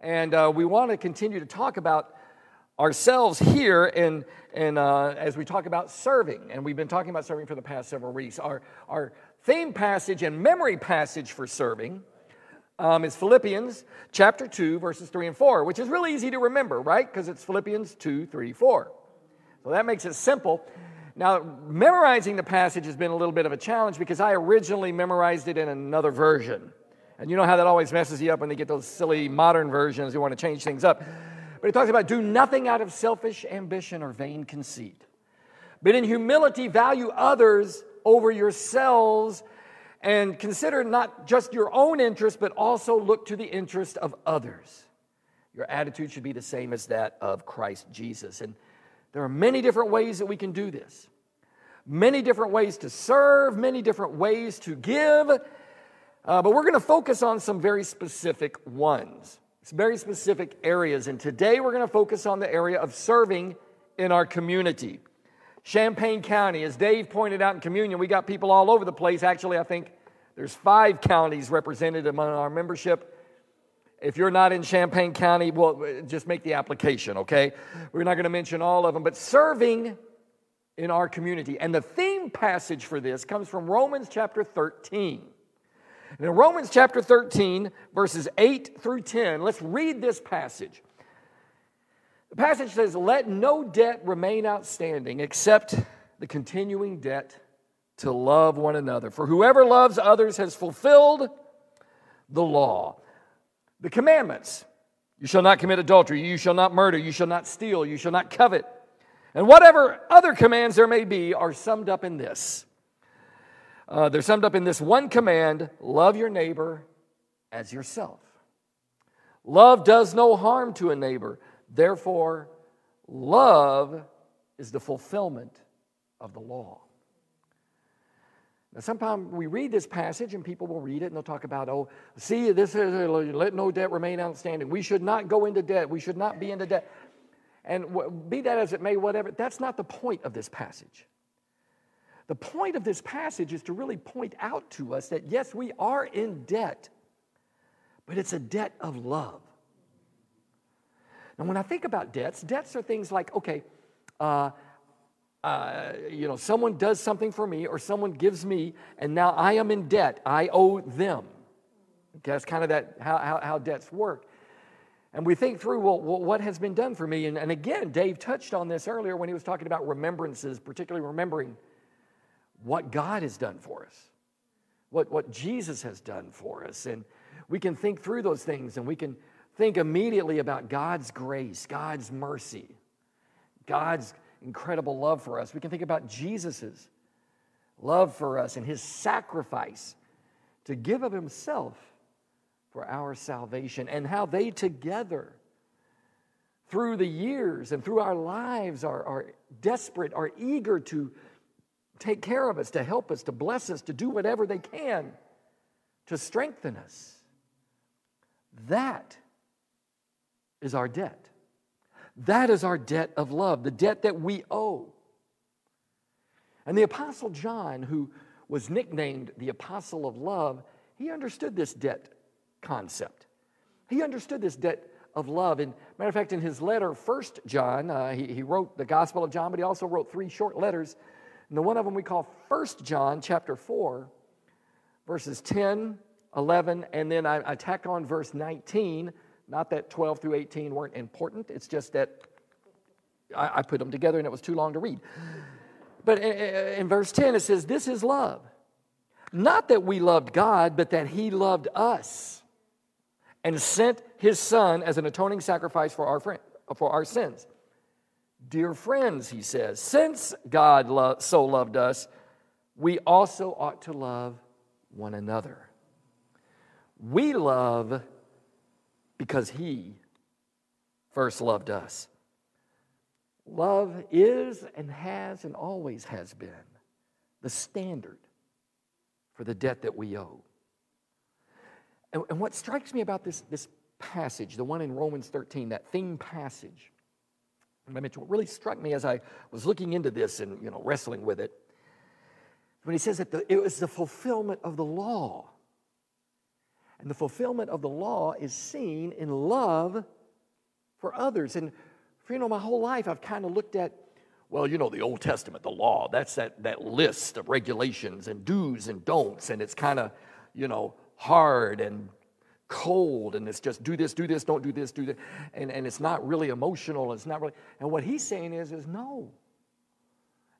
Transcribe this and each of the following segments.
And uh, we want to continue to talk about ourselves here and, and uh, as we talk about serving. And we've been talking about serving for the past several weeks. Our, our theme passage and memory passage for serving um, is Philippians chapter 2, verses 3 and 4, which is really easy to remember, right? Because it's Philippians 2, 3, 4. So that makes it simple. Now, memorizing the passage has been a little bit of a challenge because I originally memorized it in another version. And you know how that always messes you up when they get those silly modern versions who want to change things up. But he talks about do nothing out of selfish ambition or vain conceit, but in humility value others over yourselves and consider not just your own interest, but also look to the interest of others. Your attitude should be the same as that of Christ Jesus. And there are many different ways that we can do this, many different ways to serve, many different ways to give. Uh, but we're going to focus on some very specific ones, very specific areas. And today we're going to focus on the area of serving in our community. Champaign County, as Dave pointed out in communion, we got people all over the place. Actually, I think there's five counties represented among our membership. If you're not in Champaign County, well, just make the application, okay? We're not going to mention all of them, but serving in our community. And the theme passage for this comes from Romans chapter 13. In Romans chapter 13, verses 8 through 10, let's read this passage. The passage says, Let no debt remain outstanding except the continuing debt to love one another. For whoever loves others has fulfilled the law. The commandments you shall not commit adultery, you shall not murder, you shall not steal, you shall not covet. And whatever other commands there may be are summed up in this. Uh, they're summed up in this one command love your neighbor as yourself. Love does no harm to a neighbor. Therefore, love is the fulfillment of the law. Now, sometimes we read this passage and people will read it and they'll talk about, oh, see, this is, let no debt remain outstanding. We should not go into debt. We should not be into debt. And be that as it may, whatever, that's not the point of this passage. The point of this passage is to really point out to us that yes, we are in debt, but it's a debt of love. Now, when I think about debts, debts are things like, okay, uh, uh, you know, someone does something for me or someone gives me, and now I am in debt. I owe them. Okay, that's kind of that how, how, how debts work. And we think through, well, what has been done for me? And, and again, Dave touched on this earlier when he was talking about remembrances, particularly remembering what God has done for us, what, what Jesus has done for us. And we can think through those things and we can think immediately about God's grace, God's mercy, God's incredible love for us. We can think about Jesus' love for us and his sacrifice to give of himself for our salvation and how they together through the years and through our lives are, are desperate, are eager to take care of us, to help us, to bless us, to do whatever they can to strengthen us. That is our debt. That is our debt of love, the debt that we owe. And the Apostle John, who was nicknamed the Apostle of Love, he understood this debt concept. He understood this debt of love. And matter of fact, in his letter, First John, uh, he, he wrote the Gospel of John, but he also wrote three short letters. And the one of them we call First John, chapter 4, verses 10, 11, and then I, I tack on verse 19 not that 12 through 18 weren't important, it's just that I, I put them together and it was too long to read. But in, in verse 10, it says, This is love. Not that we loved God, but that He loved us and sent His Son as an atoning sacrifice for our, friend, for our sins. Dear friends, he says, since God lo- so loved us, we also ought to love one another. We love because he first loved us. Love is and has and always has been the standard for the debt that we owe. And, and what strikes me about this, this passage, the one in Romans 13, that theme passage, What really struck me as I was looking into this and you know wrestling with it, when he says that the, it was the fulfillment of the law. And the fulfillment of the law is seen in love for others. And for, you know, my whole life I've kind of looked at, well, you know, the Old Testament, the law, that's that, that list of regulations and do's and don'ts. And it's kind of, you know, hard and cold and it's just do this, do this, don't do this, do that. And, and it's not really emotional. It's not really. And what he's saying is, is no.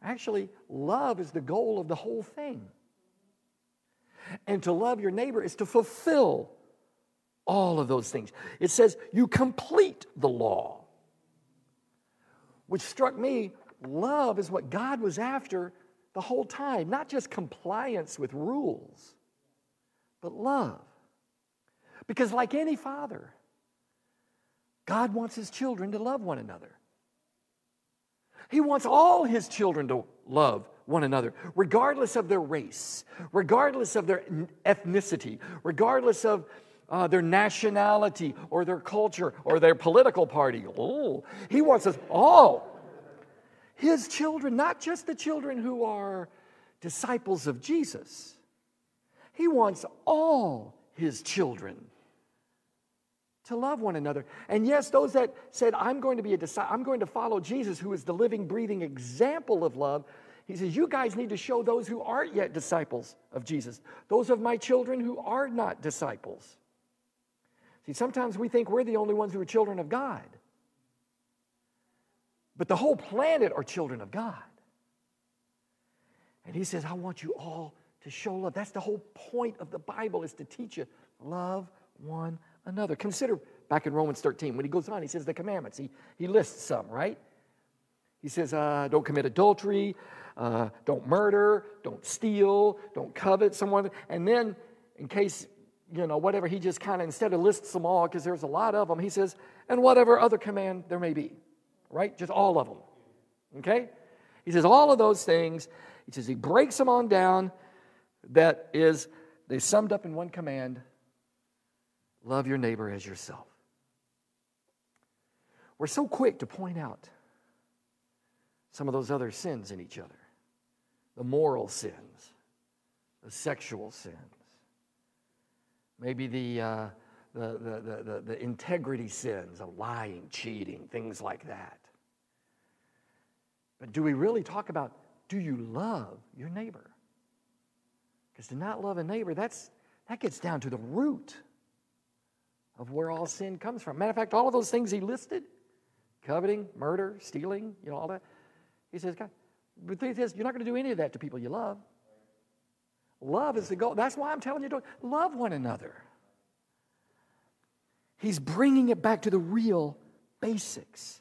Actually, love is the goal of the whole thing. And to love your neighbor is to fulfill all of those things. It says you complete the law, which struck me. Love is what God was after the whole time, not just compliance with rules, but love. Because, like any father, God wants his children to love one another. He wants all his children to love one another, regardless of their race, regardless of their ethnicity, regardless of uh, their nationality or their culture or their political party. He wants us all, his children, not just the children who are disciples of Jesus. He wants all his children to love one another. And yes, those that said, I'm going to be a disciple, I'm going to follow Jesus, who is the living, breathing example of love, he says, You guys need to show those who aren't yet disciples of Jesus, those of my children who are not disciples. See, sometimes we think we're the only ones who are children of God. But the whole planet are children of God. And he says, I want you all to show love. That's the whole point of the Bible is to teach you love one another. Consider back in Romans 13, when he goes on, he says the commandments. He, he lists some, right? He says, uh, don't commit adultery, uh, don't murder, don't steal, don't covet someone. And then, in case, you know, whatever, he just kind of, instead of lists them all, because there's a lot of them, he says, and whatever other command there may be, right? Just all of them. Okay? He says, all of those things, he says, he breaks them on down. That is, they summed up in one command Love your neighbor as yourself. We're so quick to point out some of those other sins in each other the moral sins, the sexual sins, maybe the, uh, the, the, the, the integrity sins of lying, cheating, things like that. But do we really talk about do you love your neighbor? Because to not love a neighbor, that's, that gets down to the root of where all sin comes from. Matter of fact, all of those things he listed coveting, murder, stealing, you know, all that. He says, God, but thing is, you're not going to do any of that to people you love. Love is the goal. That's why I'm telling you to love one another. He's bringing it back to the real basics.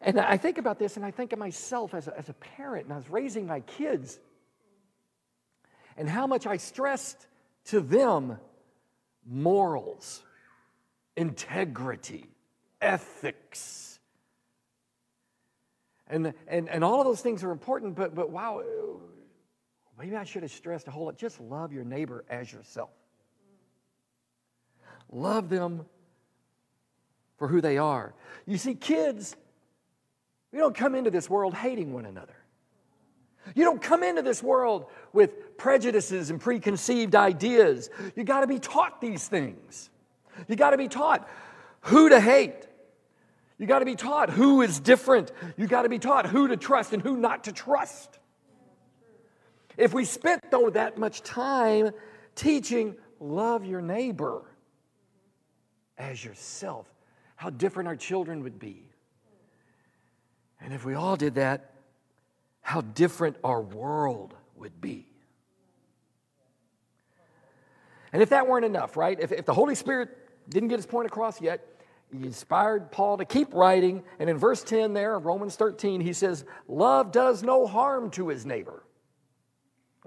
And I think about this and I think of myself as a, as a parent and I was raising my kids and how much I stressed to them morals, integrity, ethics. And, and, and all of those things are important, but, but wow, maybe I should have stressed a whole lot. Just love your neighbor as yourself. Love them for who they are. You see, kids, we don't come into this world hating one another. You don't come into this world with prejudices and preconceived ideas. You got to be taught these things. You got to be taught who to hate. You got to be taught who is different. You got to be taught who to trust and who not to trust. If we spent, though, that much time teaching, love your neighbor as yourself, how different our children would be. And if we all did that, how different our world would be. And if that weren't enough, right? If, if the Holy Spirit didn't get his point across yet, he inspired Paul to keep writing. And in verse 10 there of Romans 13, he says, Love does no harm to his neighbor.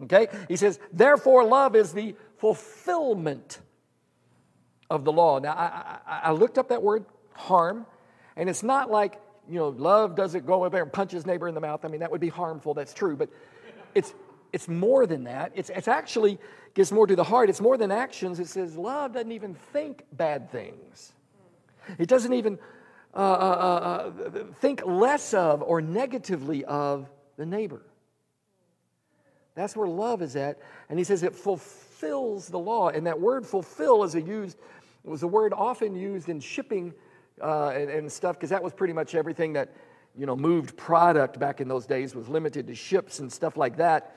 Okay? He says, Therefore, love is the fulfillment of the law. Now, I, I, I looked up that word harm, and it's not like you know, love doesn't go over there and punch his neighbor in the mouth. I mean, that would be harmful. That's true. But it's, it's more than that. It's, it's actually gets more to the heart. It's more than actions. It says love doesn't even think bad things. It doesn't even uh, uh, uh, uh think less of or negatively of the neighbor. That's where love is at. And he says it fulfills the law. And that word fulfill is a used, was a word often used in shipping uh, and, and stuff, because that was pretty much everything that, you know, moved product back in those days was limited to ships and stuff like that.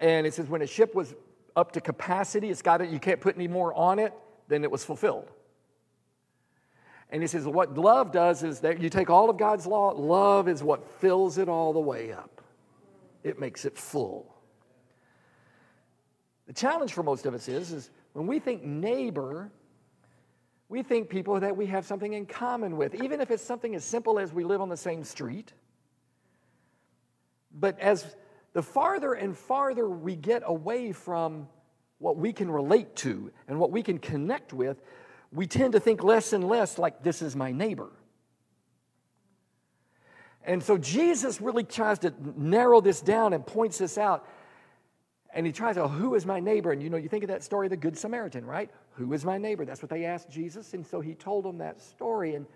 And it says when a ship was up to capacity, it's got it, you can't put any more on it, then it was fulfilled. And he says, what love does is that you take all of God's law, love is what fills it all the way up. It makes it full. The challenge for most of us is, is when we think neighbor, we think people that we have something in common with, even if it's something as simple as we live on the same street. But as the farther and farther we get away from what we can relate to and what we can connect with, we tend to think less and less like this is my neighbor. And so Jesus really tries to narrow this down and points this out. And he tries to, who is my neighbor? And you know, you think of that story of the Good Samaritan, right? Who is my neighbor? That's what they asked Jesus. And so he told them that story. And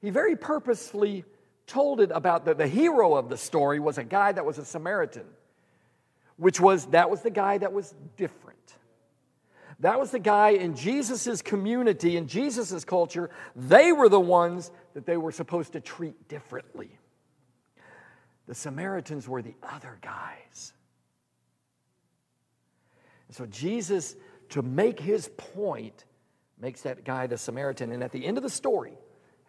he very purposefully told it about the, the hero of the story was a guy that was a Samaritan, which was, that was the guy that was different. That was the guy in Jesus' community, in Jesus' culture. They were the ones that they were supposed to treat differently. The Samaritans were the other guys. And so Jesus, to make his point, makes that guy the Samaritan. And at the end of the story,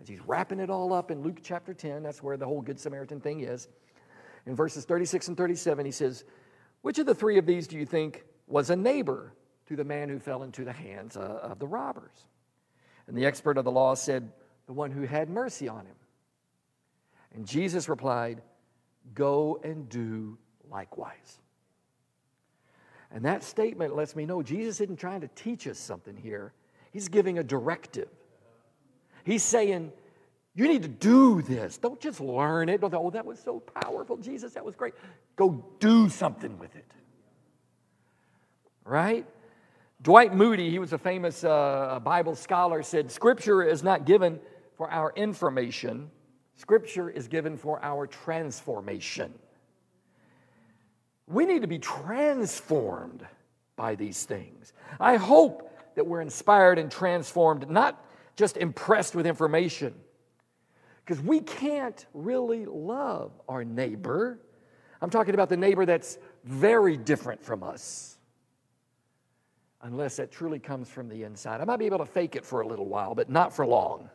as he's wrapping it all up in Luke chapter 10, that's where the whole Good Samaritan thing is. In verses 36 and 37, he says, Which of the three of these do you think was a neighbor to the man who fell into the hands uh, of the robbers. And the expert of the law said, The one who had mercy on him. And Jesus replied, Go and do likewise. And that statement lets me know Jesus isn't trying to teach us something here, He's giving a directive. He's saying, you need to do this. Don't just learn it. Don't, oh, that was so powerful, Jesus. That was great. Go do something with it. Right? Dwight Moody, he was a famous uh, Bible scholar, said, Scripture is not given for our information, Scripture is given for our transformation. We need to be transformed by these things. I hope that we're inspired and transformed, not just impressed with information. Because we can't really love our neighbor. I'm talking about the neighbor that's very different from us unless it truly comes from the inside. I might be able to fake it for a little while, but not for long.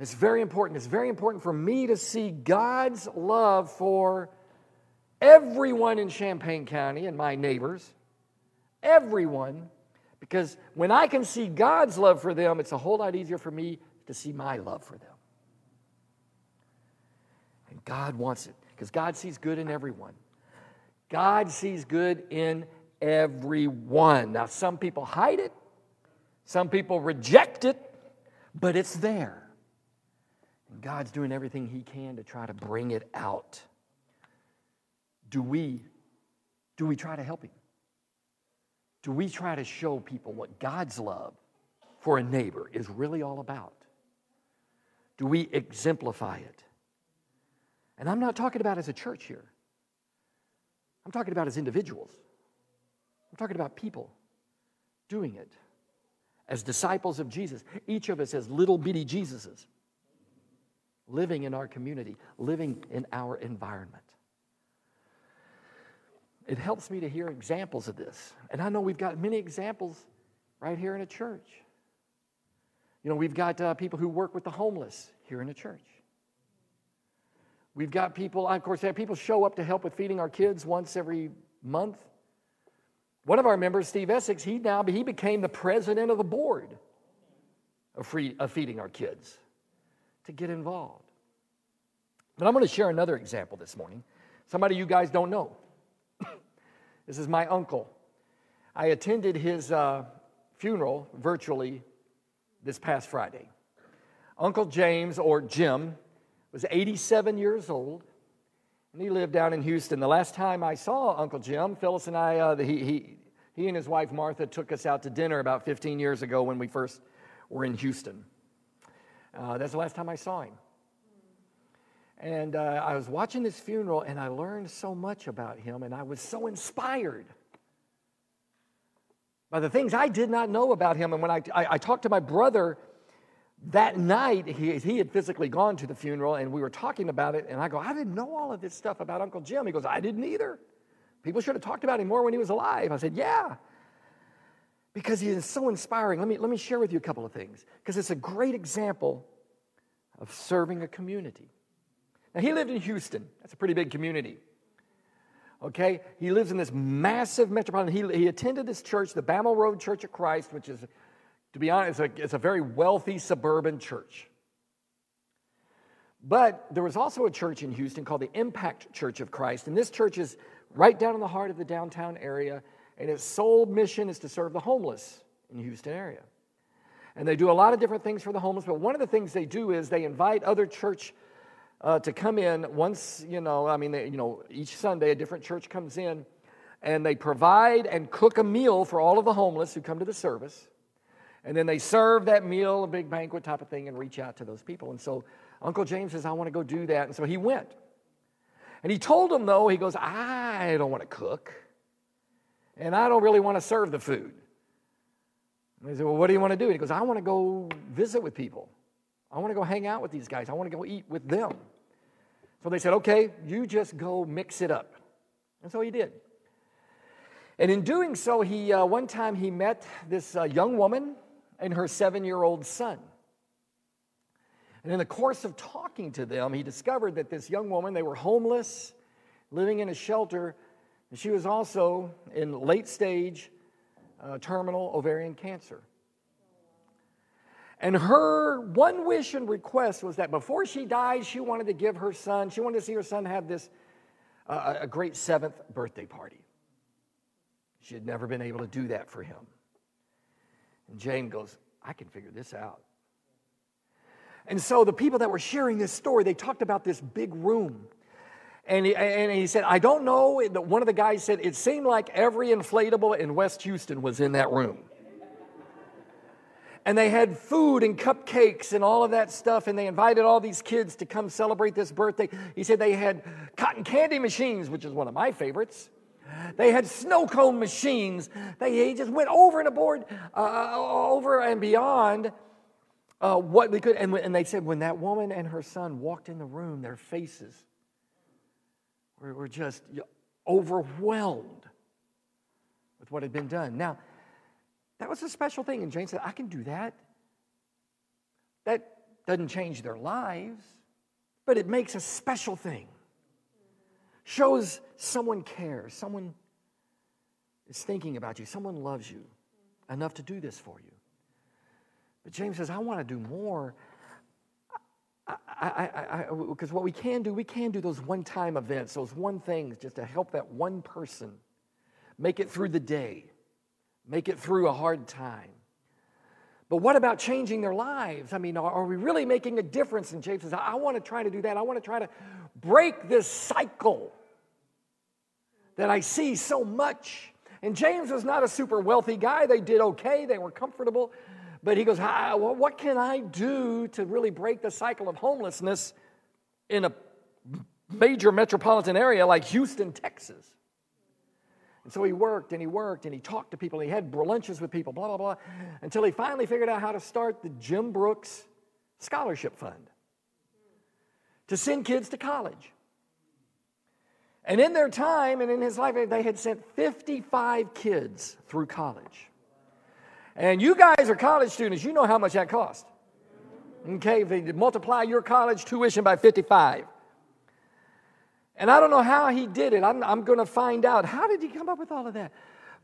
It's very important. It's very important for me to see God's love for everyone in Champaign County and my neighbors, everyone, because when I can see God's love for them, it's a whole lot easier for me to see my love for them. And God wants it because God sees good in everyone. God sees good in everyone. Now, some people hide it, some people reject it, but it's there. And God's doing everything He can to try to bring it out. Do we, do we try to help Him? Do we try to show people what God's love for a neighbor is really all about? Do we exemplify it? And I'm not talking about as a church here. I'm talking about as individuals. I'm talking about people doing it as disciples of Jesus. Each of us as little bitty Jesuses living in our community, living in our environment. It helps me to hear examples of this. And I know we've got many examples right here in a church. You know, we've got uh, people who work with the homeless here in a church. We've got people, of course, people show up to help with feeding our kids once every month. One of our members, Steve Essex, he now he became the president of the board of, free, of feeding our kids to get involved. But I'm going to share another example this morning. Somebody you guys don't know. This is my uncle. I attended his uh, funeral virtually this past Friday. Uncle James, or Jim, was 87 years old. And he lived down in Houston. The last time I saw Uncle Jim, Phyllis and I, uh, he, he, he and his wife Martha took us out to dinner about 15 years ago when we first were in Houston. Uh, that's the last time I saw him. And uh, I was watching this funeral and I learned so much about him and I was so inspired by the things I did not know about him. And when I, I, I talked to my brother that night, he, he had physically gone to the funeral and we were talking about it. And I go, I didn't know all of this stuff about Uncle Jim. He goes, I didn't either. People should have talked about him more when he was alive. I said, Yeah. Because he is so inspiring. Let me, let me share with you a couple of things, because it's a great example of serving a community. Now, he lived in Houston. That's a pretty big community. Okay? He lives in this massive metropolitan. He, he attended this church, the Bammel Road Church of Christ, which is, to be honest, it's a, it's a very wealthy suburban church. But there was also a church in Houston called the Impact Church of Christ. And this church is right down in the heart of the downtown area. And its sole mission is to serve the homeless in the Houston area. And they do a lot of different things for the homeless. But one of the things they do is they invite other church uh, to come in once, you know, I mean, they, you know, each Sunday a different church comes in and they provide and cook a meal for all of the homeless who come to the service. And then they serve that meal, a big banquet type of thing, and reach out to those people. And so Uncle James says, I want to go do that. And so he went. And he told them, though, he goes, I don't want to cook. And I don't really want to serve the food. And they said, Well, what do you want to do? And he goes, I want to go visit with people. I want to go hang out with these guys. I want to go eat with them. So they said, okay, you just go mix it up. And so he did. And in doing so, he uh, one time he met this uh, young woman and her seven-year-old son. And in the course of talking to them, he discovered that this young woman, they were homeless, living in a shelter, and she was also in late stage uh, terminal ovarian cancer. And her one wish and request was that before she died, she wanted to give her son, she wanted to see her son have this, uh, a great seventh birthday party. She had never been able to do that for him. And Jane goes, I can figure this out. And so the people that were sharing this story, they talked about this big room. And he, and he said, I don't know. One of the guys said, it seemed like every inflatable in West Houston was in that room and they had food and cupcakes and all of that stuff, and they invited all these kids to come celebrate this birthday. He said they had cotton candy machines, which is one of my favorites. They had snow cone machines. They just went over and aboard, uh, uh, over and beyond uh, what we could. And, and they said when that woman and her son walked in the room, their faces were, were just overwhelmed with what had been done. Now, that was a special thing. And Jane said, I can do that. That doesn't change their lives, but it makes a special thing. Shows someone cares, someone is thinking about you, someone loves you enough to do this for you. But James says, I want to do more. Because what we can do, we can do those one time events, those one things just to help that one person make it through the day make it through a hard time. But what about changing their lives? I mean, are, we really making a difference? And James says, I want to try to do that. I want to try to break this cycle that I see so much. And James was not a super wealthy guy. They did okay, they were comfortable. But he goes, What can I do to really break the cycle of homelessness in a major metropolitan area like Houston, Texas? And so he worked and he worked and he talked to people and he had lunches with people, blah, blah, blah, until he finally figured out how to start the Jim Brooks Scholarship Fund to send kids to college. And in their time and in his life, they had sent 55 kids through college. And you guys are college students, you know how much that cost. Okay, if they multiply your college tuition by 55. And I don't know how he did it. I'm, I'm going to find out. How did he come up with all of that?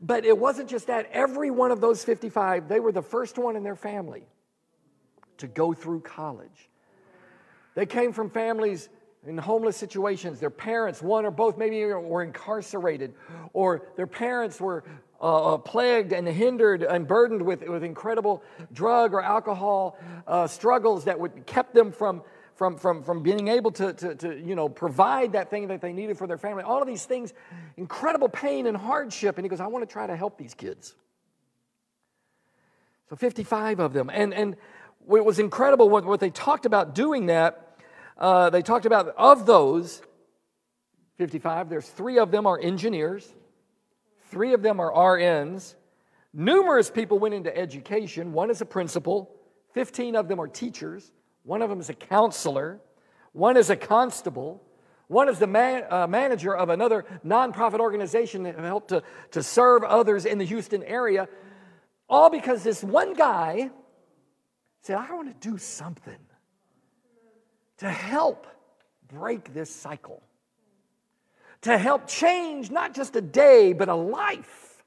But it wasn't just that. Every one of those 55, they were the first one in their family to go through college. They came from families in homeless situations. Their parents, one or both, maybe were incarcerated, or their parents were uh, uh plagued and hindered and burdened with, with incredible drug or alcohol uh, struggles that would kept them from from, from, from being able to, to, to, you know, provide that thing that they needed for their family. All of these things, incredible pain and hardship. And he goes, I want to try to help these kids. So 55 of them. And, and it was incredible what, what they talked about doing that. uh, they talked about of those 55, there's three of them are engineers, three of them are RNs. Numerous people went into education. One is a principal, 15 of them are teachers, one of them is a counselor, one is a constable, one is the man, uh, manager of another nonprofit organization that helped to, to serve others in the Houston area. All because this one guy said, I want to do something to help break this cycle, to help change not just a day, but a life.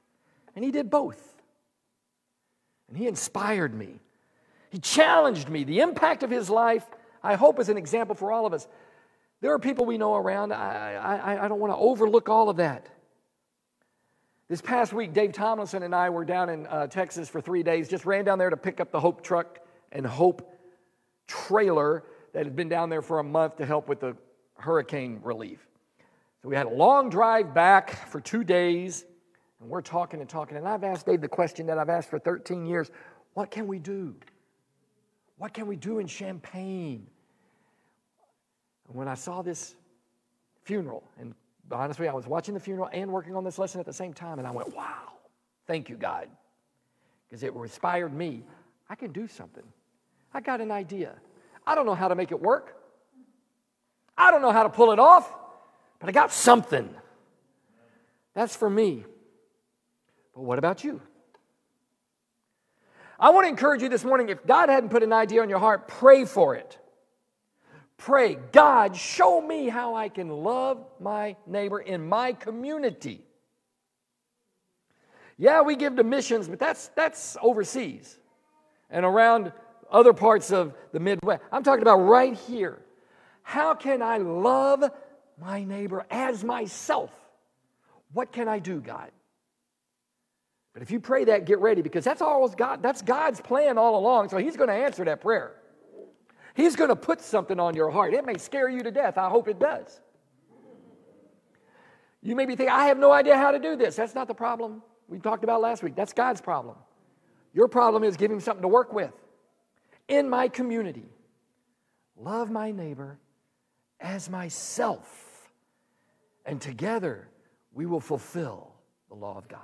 And he did both. And he inspired me. He challenged me. The impact of his life, I hope, is an example for all of us. There are people we know around. I, I, I don't want to overlook all of that. This past week, Dave Tomlinson and I were down in uh, Texas for three days, just ran down there to pick up the Hope truck and Hope trailer that had been down there for a month to help with the hurricane relief. So we had a long drive back for two days, and we're talking and talking. And I've asked Dave the question that I've asked for 13 years what can we do? What can we do in Champaign? And when I saw this funeral, and honestly, I was watching the funeral and working on this lesson at the same time, and I went, wow, thank you, God. Because it inspired me. I can do something. I got an idea. I don't know how to make it work. I don't know how to pull it off, but I got something. That's for me. But what about you? I want to encourage you this morning if God hadn't put an idea on your heart, pray for it. Pray, God, show me how I can love my neighbor in my community. Yeah, we give to missions, but that's, that's overseas and around other parts of the Midwest. I'm talking about right here. How can I love my neighbor as myself? What can I do, God? But if you pray that, get ready because that's always God, that's God's plan all along. So He's going to answer that prayer. He's going to put something on your heart. It may scare you to death. I hope it does. You may be thinking, I have no idea how to do this. That's not the problem we talked about last week. That's God's problem. Your problem is giving something to work with. In my community, love my neighbor as myself. And together, we will fulfill the law of God.